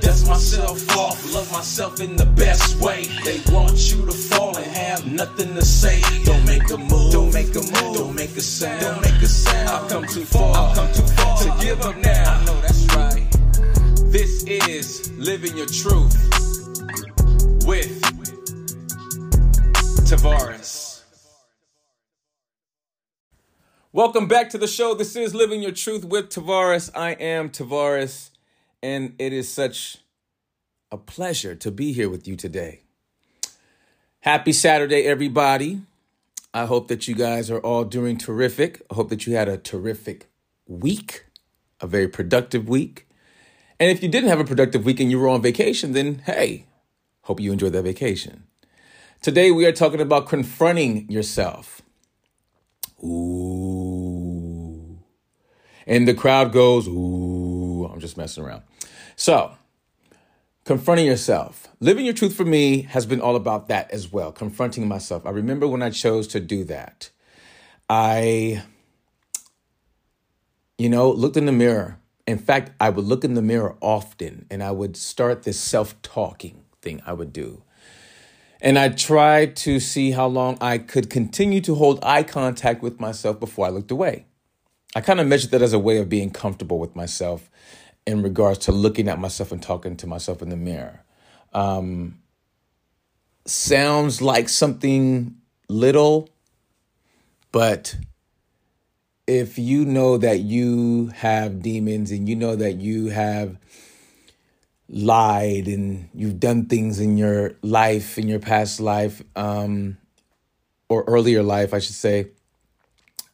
Dust myself off, love myself in the best way. They want you to fall and have nothing to say. Don't make a move, don't make a move, don't make a sound, don't make a sound. I've come too far, I've come too far to give up now. I know that's right. This is Living Your Truth with Tavares. Welcome back to the show. This is Living Your Truth with Tavares. I am Tavares, and it is such a pleasure to be here with you today. Happy Saturday, everybody. I hope that you guys are all doing terrific. I hope that you had a terrific week, a very productive week. And if you didn't have a productive week and you were on vacation, then hey, hope you enjoyed that vacation. Today we are talking about confronting yourself. Ooh. And the crowd goes, ooh, I'm just messing around. So, confronting yourself. Living your truth for me has been all about that as well, confronting myself. I remember when I chose to do that. I, you know, looked in the mirror in fact, I would look in the mirror often and I would start this self talking thing I would do. And I tried to see how long I could continue to hold eye contact with myself before I looked away. I kind of measured that as a way of being comfortable with myself in regards to looking at myself and talking to myself in the mirror. Um, sounds like something little, but if you know that you have demons and you know that you have lied and you've done things in your life, in your past life, um, or earlier life, I should say,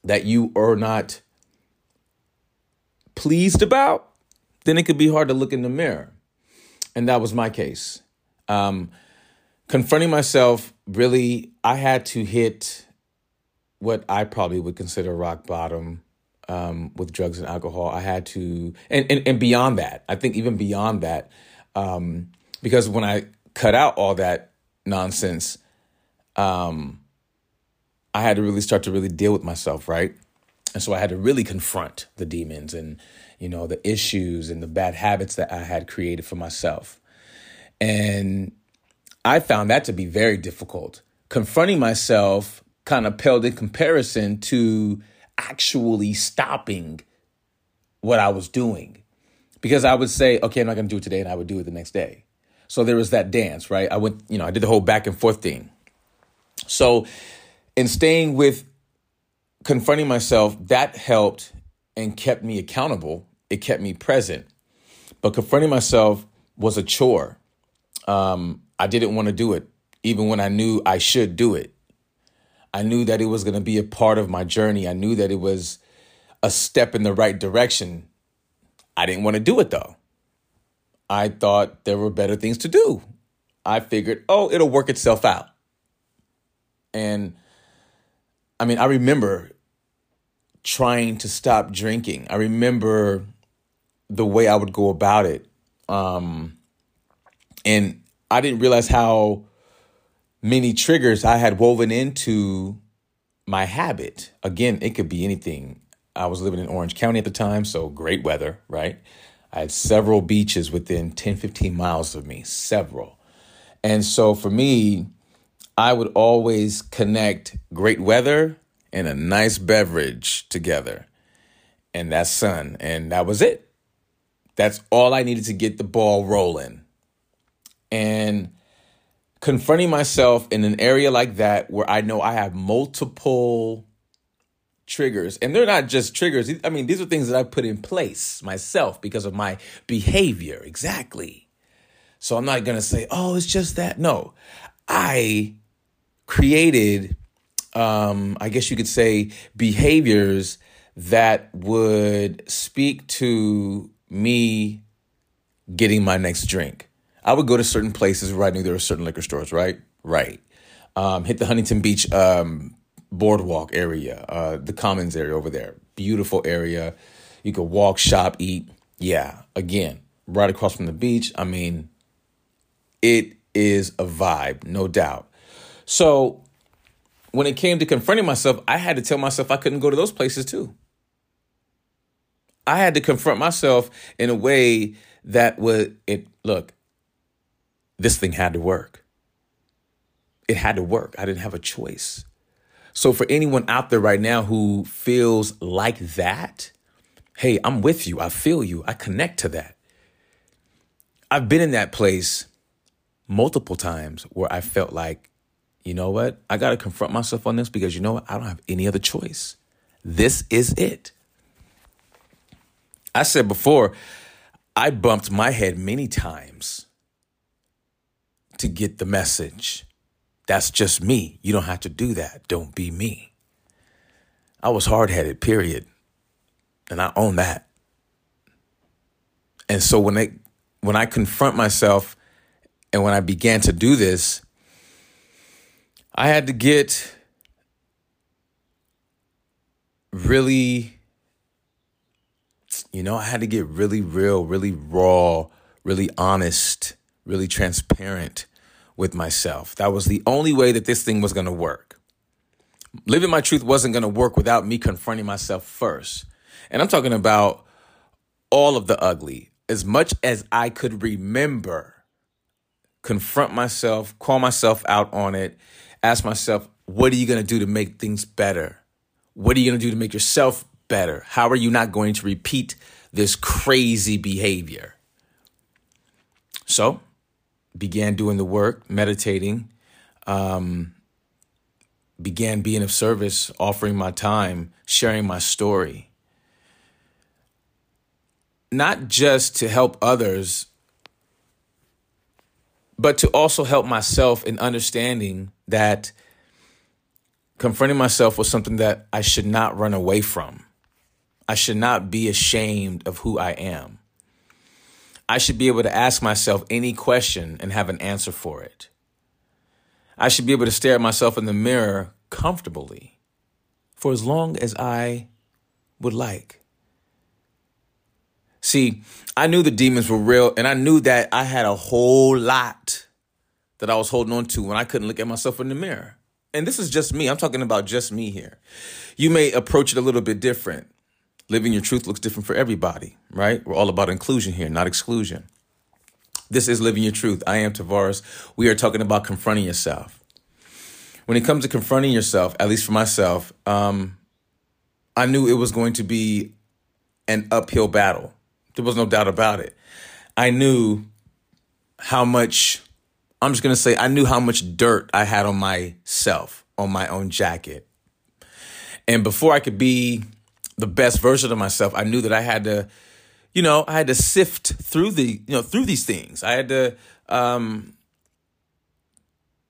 that you are not pleased about, then it could be hard to look in the mirror. And that was my case. Um, confronting myself, really, I had to hit what I probably would consider rock bottom um, with drugs and alcohol. I had to, and, and, and beyond that, I think even beyond that, um, because when I cut out all that nonsense, um, I had to really start to really deal with myself, right? And so I had to really confront the demons and, you know, the issues and the bad habits that I had created for myself. And I found that to be very difficult. Confronting myself kind of paled in comparison to actually stopping what I was doing. Because I would say, okay, I'm not going to do it today, and I would do it the next day. So there was that dance, right? I went, you know, I did the whole back and forth thing. So in staying with confronting myself, that helped and kept me accountable. It kept me present. But confronting myself was a chore. Um, I didn't want to do it, even when I knew I should do it. I knew that it was going to be a part of my journey. I knew that it was a step in the right direction. I didn't want to do it though. I thought there were better things to do. I figured, oh, it'll work itself out. And I mean, I remember trying to stop drinking. I remember the way I would go about it. Um, and I didn't realize how many triggers I had woven into my habit. Again, it could be anything. I was living in Orange County at the time, so great weather, right? I had several beaches within 10, 15 miles of me, several. And so for me, I would always connect great weather and a nice beverage together. And that sun. And that was it. That's all I needed to get the ball rolling. And confronting myself in an area like that where I know I have multiple triggers and they're not just triggers. I mean these are things that i put in place myself because of my behavior. Exactly. So i'm not going to say oh it's just that. No. I created um i guess you could say behaviors that would speak to me getting my next drink I would go to certain places where I knew there were certain liquor stores, right? Right. Um, hit the Huntington Beach um, boardwalk area, uh, the Commons area over there. Beautiful area. You could walk, shop, eat. Yeah, again, right across from the beach. I mean, it is a vibe, no doubt. So when it came to confronting myself, I had to tell myself I couldn't go to those places too. I had to confront myself in a way that would it look, this thing had to work. It had to work. I didn't have a choice. So for anyone out there right now who feels like that, hey, I'm with you. I feel you. I connect to that. I've been in that place multiple times where I felt like, you know what? I got to confront myself on this because you know what? I don't have any other choice. This is it. I said before, I bumped my head many times to get the message. That's just me. You don't have to do that. Don't be me. I was hard headed, period. And I own that. And so when I when I confront myself and when I began to do this, I had to get really, you know, I had to get really real, really raw, really honest, really transparent with myself. That was the only way that this thing was going to work. Living my truth wasn't going to work without me confronting myself first. And I'm talking about all of the ugly, as much as I could remember confront myself, call myself out on it, ask myself, what are you going to do to make things better? What are you going to do to make yourself better? How are you not going to repeat this crazy behavior? So, began doing the work, meditating, um, began being of service, offering my time, sharing my story. Not just to help others but to also help myself in understanding that confronting myself was something that I should not run away from. I should not be ashamed of who I am. I should be able to ask myself any question and have an answer for it. I should be able to stare at myself in the mirror comfortably for as long as I would like. See, I knew the demons were real, and I knew that I had a whole lot that I was holding on to when I couldn't look at myself in the mirror. And this is just me. I'm talking about just me here. You may approach it a little bit different. Living your truth looks different for everybody, right? We're all about inclusion here, not exclusion. This is Living Your Truth. I am Tavares. We are talking about confronting yourself. When it comes to confronting yourself, at least for myself, um, I knew it was going to be an uphill battle. There was no doubt about it. I knew how much, I'm just going to say, I knew how much dirt I had on myself, on my own jacket. And before I could be the best version of myself, I knew that I had to, you know, I had to sift through the, you know, through these things. I had to um,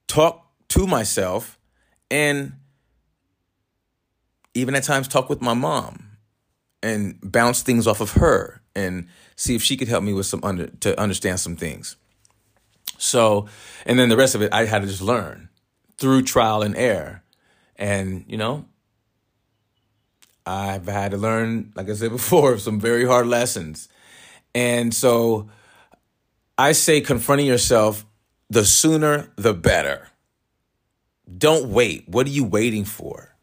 talk to myself and even at times talk with my mom and bounce things off of her and see if she could help me with some under to understand some things. So, and then the rest of it I had to just learn through trial and error. And, you know, I've had to learn, like I said before, some very hard lessons. And so I say confronting yourself, the sooner the better. Don't wait. What are you waiting for?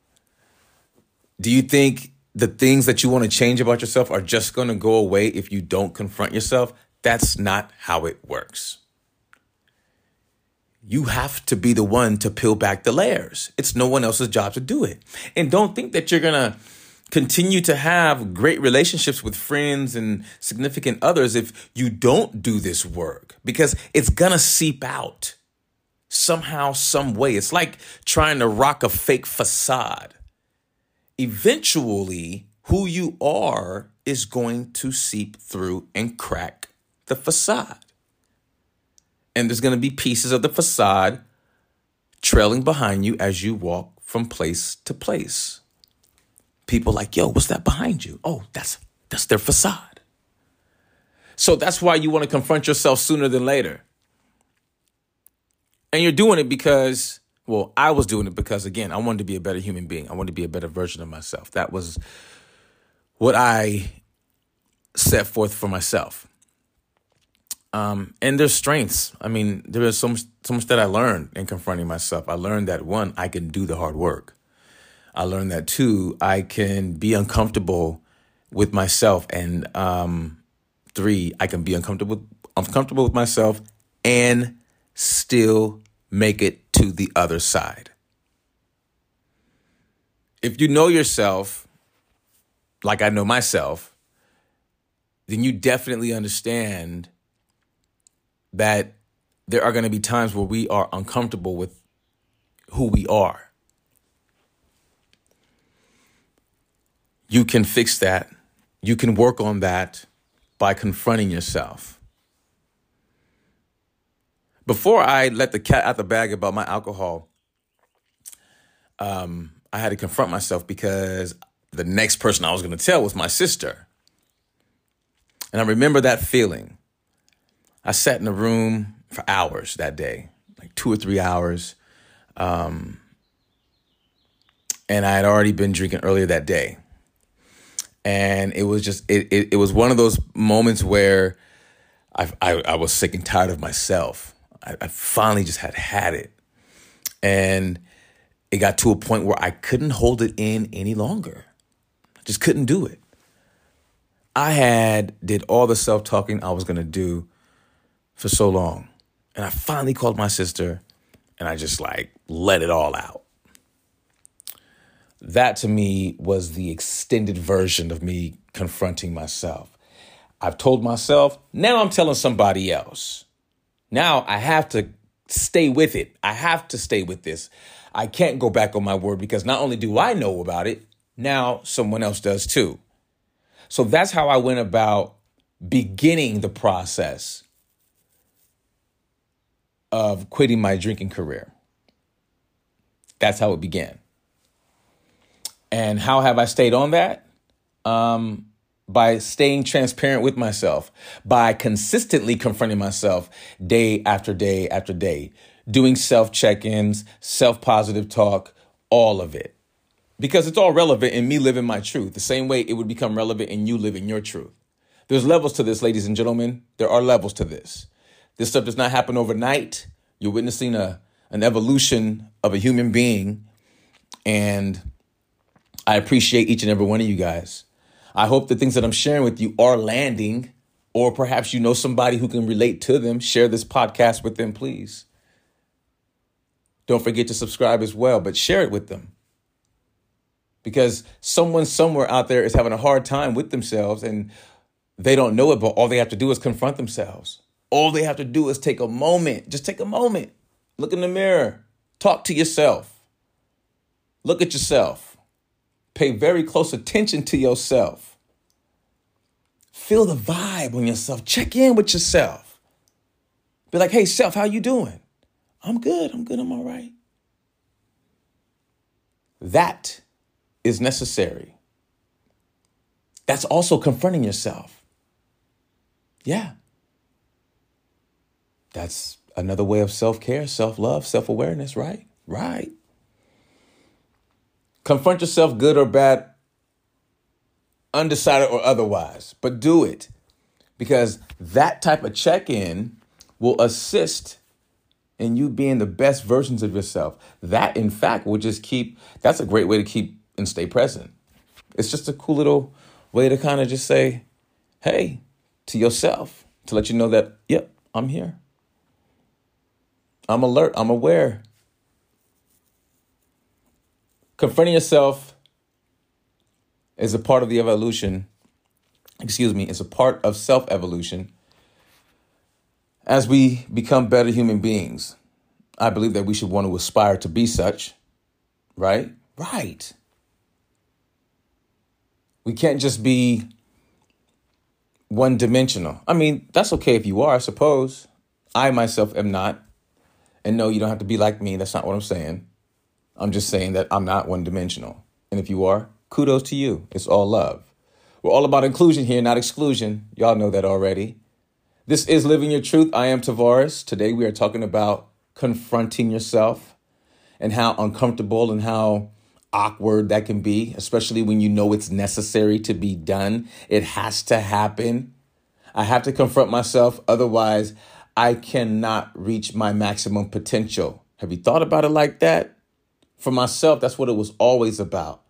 Do you think the things that you want to change about yourself are just going to go away if you don't confront yourself. That's not how it works. You have to be the one to peel back the layers. It's no one else's job to do it. And don't think that you're going to continue to have great relationships with friends and significant others if you don't do this work because it's going to seep out somehow, some way. It's like trying to rock a fake facade eventually who you are is going to seep through and crack the facade. And there's going to be pieces of the facade trailing behind you as you walk from place to place. People like, "Yo, what's that behind you?" "Oh, that's that's their facade." So that's why you want to confront yourself sooner than later. And you're doing it because, well, I was doing it because, again, I wanted to be a better human being. I wanted to be a better version of myself. That was what I set forth for myself. Um, and there's strengths. I mean, there is so much, so much that I learned in confronting myself. I learned that one, I can do the hard work. I learned that too. I can be uncomfortable with myself, and um, three, I can be uncomfortable uncomfortable with myself and still make it to the other side. If you know yourself, like I know myself, then you definitely understand that there are going to be times where we are uncomfortable with who we are. You can fix that. You can work on that by confronting yourself. Before I let the cat out the bag about my alcohol, um, I had to confront myself because the next person I was going to tell was my sister. And I remember that feeling. I sat in a room for hours that day, like two or three hours. Um, and I had already been drinking earlier that day. And it was just, it, it, it was one of those moments where I, I, I was sick and tired of myself. I, I finally just had had it. And it got to a point where I couldn't hold it in any longer. I just couldn't do it. I had did all the self-talking I was going to do for so long. And I finally called my sister and I just like let it all out. That to me was the extended version of me confronting myself. I've told myself, now I'm telling somebody else. Now I have to stay with it. I have to stay with this. I can't go back on my word because not only do I know about it, now someone else does too. So that's how I went about beginning the process of quitting my drinking career. That's how it began. And how have I stayed on that? Um, by staying transparent with myself, by consistently confronting myself day after day after day, doing self check ins, self positive talk, all of it. Because it's all relevant in me living my truth, the same way it would become relevant in you living your truth. There's levels to this, ladies and gentlemen. There are levels to this. This stuff does not happen overnight. You're witnessing a, an evolution of a human being. And I appreciate each and every one of you guys. I hope the things that I'm sharing with you are landing, or perhaps you know somebody who can relate to them. Share this podcast with them, please. Don't forget to subscribe as well, but share it with them. Because someone somewhere out there is having a hard time with themselves and they don't know it, but all they have to do is confront themselves. All they have to do is take a moment, just take a moment, look in the mirror, talk to yourself, look at yourself, pay very close attention to yourself. Feel the vibe on yourself. Check in with yourself. Be like, hey, self, how you doing? I'm good. I'm good. I'm all right. That is necessary. That's also confronting yourself. Yeah. That's another way of self care, self love, self awareness, right? Right. Confront yourself, good or bad, undecided or otherwise, but do it because that type of check in will assist in you being the best versions of yourself. That, in fact, will just keep, that's a great way to keep and stay present. It's just a cool little way to kind of just say, hey, to yourself, to let you know that, yep, I'm here. I'm alert. I'm aware. Confronting yourself is a part of the evolution. Excuse me, it's a part of self evolution. As we become better human beings, I believe that we should want to aspire to be such, right? Right. We can't just be one dimensional. I mean, that's okay if you are, I suppose. I myself am not. And no, you don't have to be like me. That's not what I'm saying. I'm just saying that I'm not one dimensional. And if you are, kudos to you. It's all love. We're all about inclusion here, not exclusion. Y'all know that already. This is Living Your Truth. I am Tavares. Today we are talking about confronting yourself and how uncomfortable and how awkward that can be, especially when you know it's necessary to be done. It has to happen. I have to confront myself, otherwise, I cannot reach my maximum potential. Have you thought about it like that? For myself, that's what it was always about.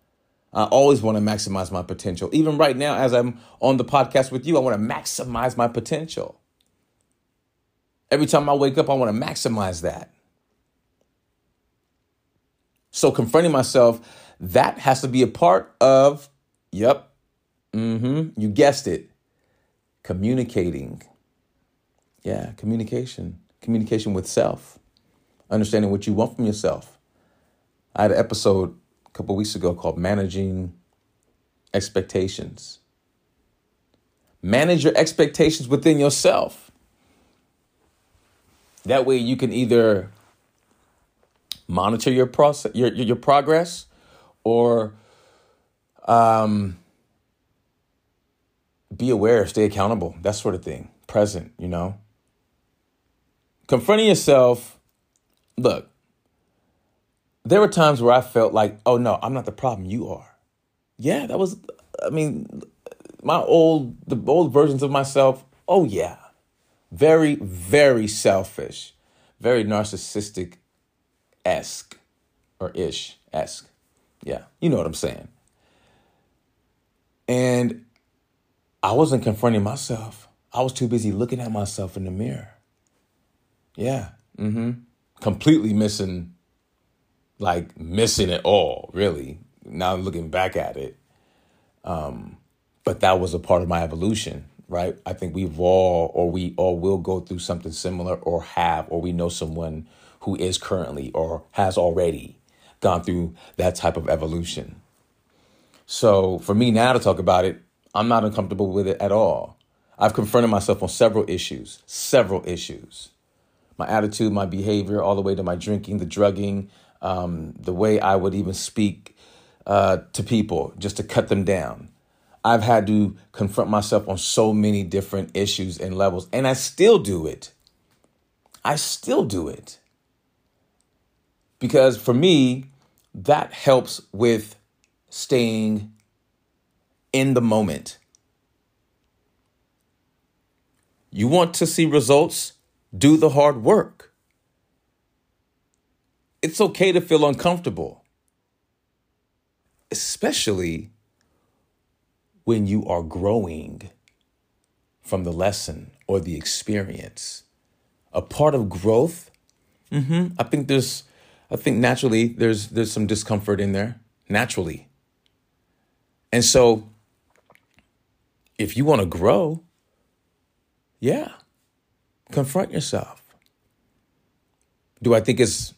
I always want to maximize my potential. Even right now, as I'm on the podcast with you, I want to maximize my potential. Every time I wake up, I want to maximize that. So confronting myself, that has to be a part of, yep, mm-hmm, you guessed it, communicating. Yeah, communication. Communication with self. Understanding what you want from yourself. I had an episode a couple weeks ago called Managing Expectations. Manage your expectations within yourself. That way you can either monitor your process your your, your progress or um be aware, stay accountable, that sort of thing. Present, you know. Confronting yourself, look, there were times where I felt like, oh no, I'm not the problem, you are. Yeah, that was, I mean, my old, the old versions of myself, oh yeah. Very, very selfish, very narcissistic esque or ish esque. Yeah, you know what I'm saying. And I wasn't confronting myself. I was too busy looking at myself in the mirror. Yeah. Mm-hmm. Completely missing like missing it all, really. Now looking back at it. Um, but that was a part of my evolution, right? I think we've all, or we all will go through something similar, or have, or we know someone who is currently or has already gone through that type of evolution. So for me now to talk about it, I'm not uncomfortable with it at all. I've confronted myself on several issues, several issues. My attitude, my behavior, all the way to my drinking, the drugging, um, the way I would even speak uh, to people just to cut them down. I've had to confront myself on so many different issues and levels, and I still do it. I still do it. Because for me, that helps with staying in the moment. You want to see results? Do the hard work it's okay to feel uncomfortable, especially when you are growing from the lesson or the experience. A part of growth, mm-hmm, I think there's, I think naturally there's there's some discomfort in there naturally, and so if you want to grow, yeah, confront yourself. Do I think it's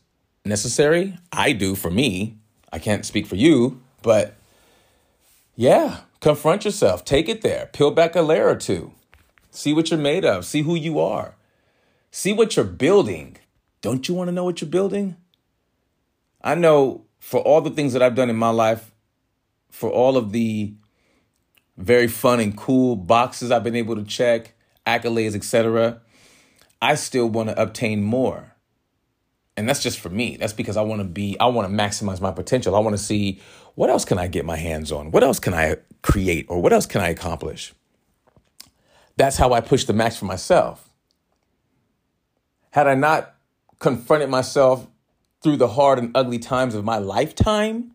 necessary. I do for me. I can't speak for you, but yeah, confront yourself. Take it there. Peel back a layer or two. See what you're made of. See who you are. See what you're building. Don't you want to know what you're building? I know for all the things that I've done in my life, for all of the very fun and cool boxes I've been able to check, accolades, etc., I still want to obtain more and that's just for me. That's because i want to be i want to maximize my potential. I want to see what else can i get my hands on? What else can i create or what else can i accomplish? That's how i push the max for myself. Had i not confronted myself through the hard and ugly times of my lifetime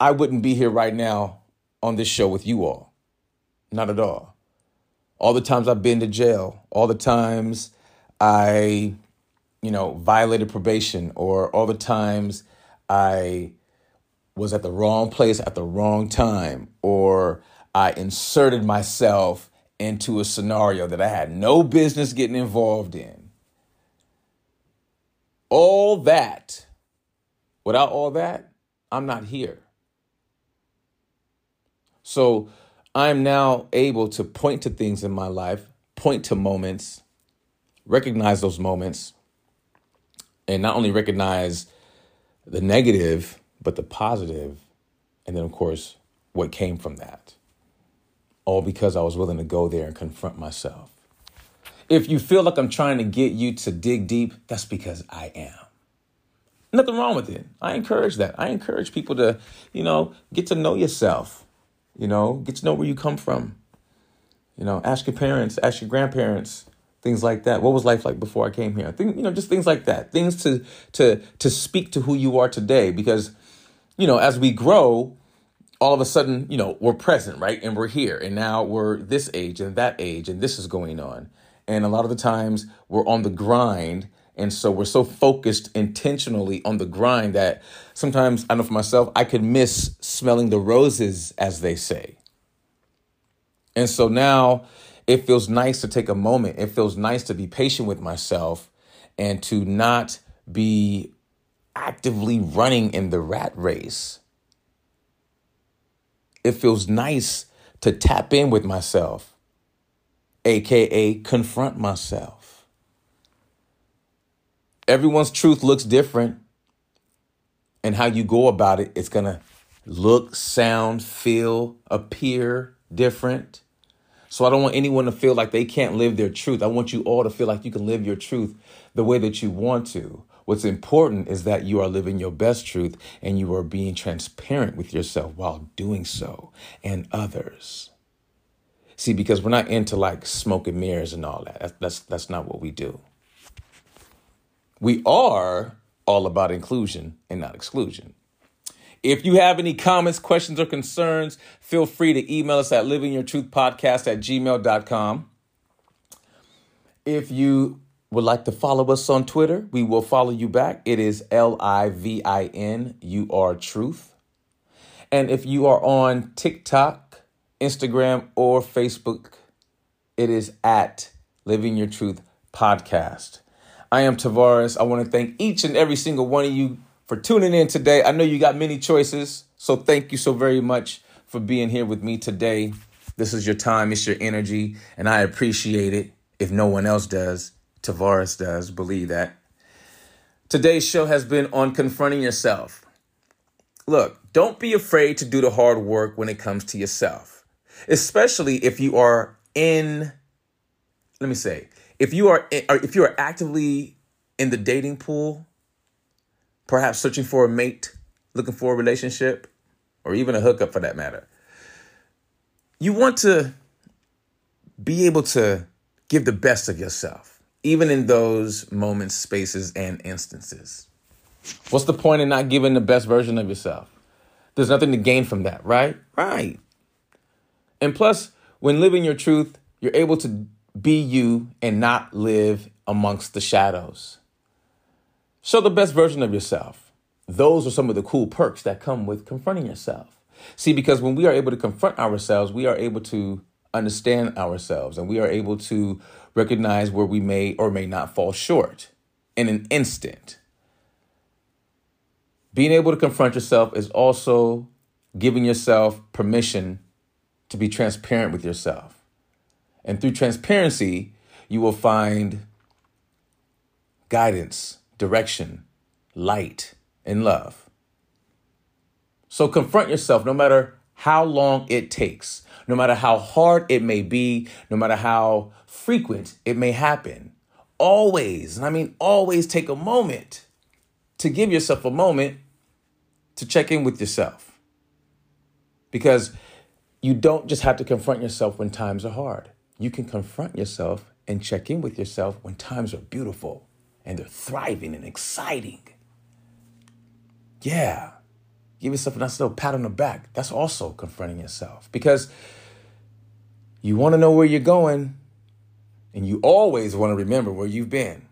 i wouldn't be here right now on this show with you all. Not at all. All the times i've been to jail all the times i you know, violated probation or all the times I was at the wrong place at the wrong time or I inserted myself into a scenario that I had no business getting involved in. All that, without all that, I'm not here. So I'm now able to point to things in my life, point to moments, recognize those moments, and not only recognize the negative, but the positive, and then, of course, what came from that. All because I was willing to go there and confront myself. If you feel like I'm trying to get you to dig deep, that's because I am. Nothing wrong with it. I encourage that. I encourage people to, you know, get to know yourself, you know, get to know where you come from. You know, ask your parents, ask your grandparents, things like that. What was life like before I came here? Think, you know, just things like that. Things to to to speak to who you are today because you know, as we grow, all of a sudden, you know, we're present, right? And we're here. And now we're this age and that age and this is going on. And a lot of the times we're on the grind and so we're so focused intentionally on the grind that sometimes I know for myself, I could miss smelling the roses, as they say. And so now it feels nice to take a moment. It feels nice to be patient with myself and to not be actively running in the rat race. It feels nice to tap in with myself, AKA confront myself everyone's truth looks different and how you go about it it's to look sound feel appear different so i don't want anyone to feel like they can't live their truth. I want you all to feel like you can live your truth the way that you want to. What's important is that you are living your best truth and you are being transparent with yourself while doing so and others. See because we're not into like smoke and mirrors and all that. That's that's, that's not what we do. We are all about inclusion and not exclusion. If you have any comments, questions, or concerns, feel free to email us at livingyourtruthpodcast at gmail.com. If you would like to follow us on Twitter, we will follow you back. It is L I V I N U R Truth. And if you are on TikTok, Instagram, or Facebook, it is at Living Your Truth Podcast. I am Tavares. I want to thank each and every single one of you for tuning in today. I know you got many choices, so thank you so very much for being here with me today. This is your time, it's your energy, and I appreciate it. If no one else does, Tavares does, believe that. Today's show has been on confronting yourself. Look, don't be afraid to do the hard work when it comes to yourself, especially if you are in, let me say, if you are if you are actively in the dating pool, perhaps searching for a mate, looking for a relationship, or even a hookup for that matter, you want to be able to give the best of yourself, even in those moments, spaces, and instances. What's the point in not giving the best version of yourself? There's nothing to gain from that, right? Right. And plus, when living your truth, you're able to be you and not live amongst the shadows. Show the best version of yourself. Those are some of the cool perks that come with confronting yourself. See, because when we are able to confront ourselves, we are able to understand ourselves and we are able to recognize where we may or may not fall short in an instant. Being able to confront yourself is also giving yourself permission to be transparent with yourself. And through transparency, you will find guidance, direction, light, and love. So confront yourself no matter how long it takes, no matter how hard it may be, no matter how frequent it may happen. Always, and I mean always, take a moment to give yourself a moment to check in with yourself. Because you don't just have to confront yourself when times are hard you can confront yourself and check in with yourself when times are beautiful and they're thriving and exciting. Yeah. Give yourself a nice little pat on the back. That's also confronting yourself because you want to know where you're going and you always want to remember where you've been.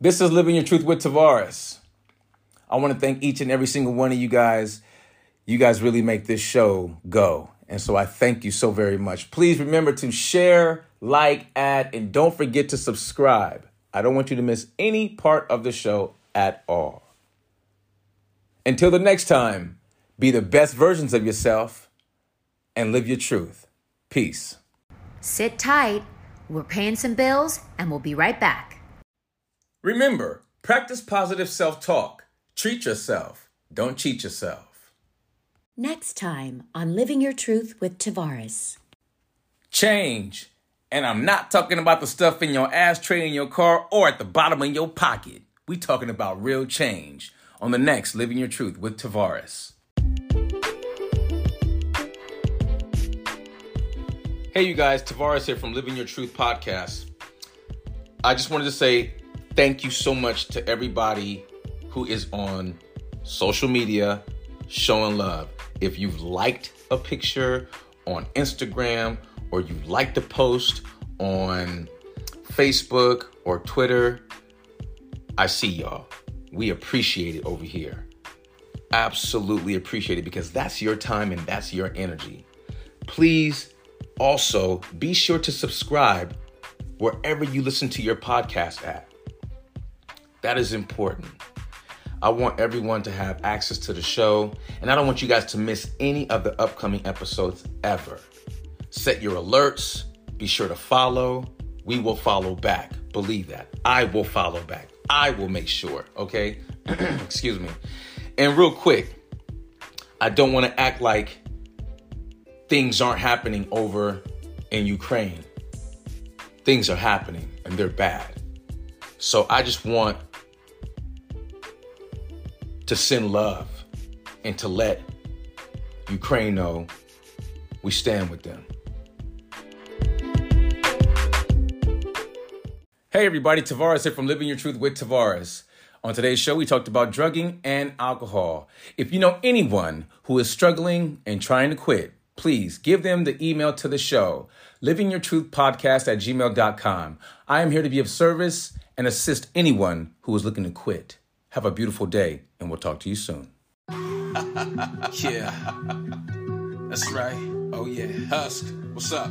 This is Living Your Truth with Tavares. I want to thank each and every single one of you guys. You guys really make this show go. And so I thank you so very much. Please remember to share, like, add, and don't forget to subscribe. I don't want you to miss any part of the show at all. Until the next time, be the best versions of yourself and live your truth. Peace. Sit tight. We're paying some bills and we'll be right back. Remember, practice positive self talk. Treat yourself. Don't cheat yourself. Next time on Living Your Truth with Tavares. Change And I'm not talking about the stuff in your ashtray in your car or at the bottom of your pocket. We talking about real change on the next Living Your Truth with Tavares. Hey, you guys, Tavares here from Living Your Truth podcast. I just wanted to say thank you so much to everybody who is on social media showing love. If you've liked a picture on Instagram or you like the post on Facebook or Twitter, I see y'all. We appreciate it over here. Absolutely appreciate it because that's your time and that's your energy. Please also be sure to subscribe wherever you listen to your podcast at. That is important. I want everyone to have access to the show, and I don't want you guys to miss any of the upcoming episodes ever. Set your alerts, be sure to follow. We will follow back. Believe that. I will follow back. I will make sure, okay? Excuse me. And real quick, I don't want to act like things aren't happening over in Ukraine. Things are happening and they're bad. So I just want to send love and to let Ukraine know we stand with them. Hey everybody, Tavares here from Living Your Truth with Tavares. On today's show, we talked about drugging and alcohol. If you know anyone who is struggling and trying to quit, please give them the email to the show, livingyourtruthpodcast at gmail.com. I am here to be of service and assist anyone who is looking to quit. Have a beautiful day, and we'll talk to you soon. yeah, that's right. Oh, yeah. Husk, what's up?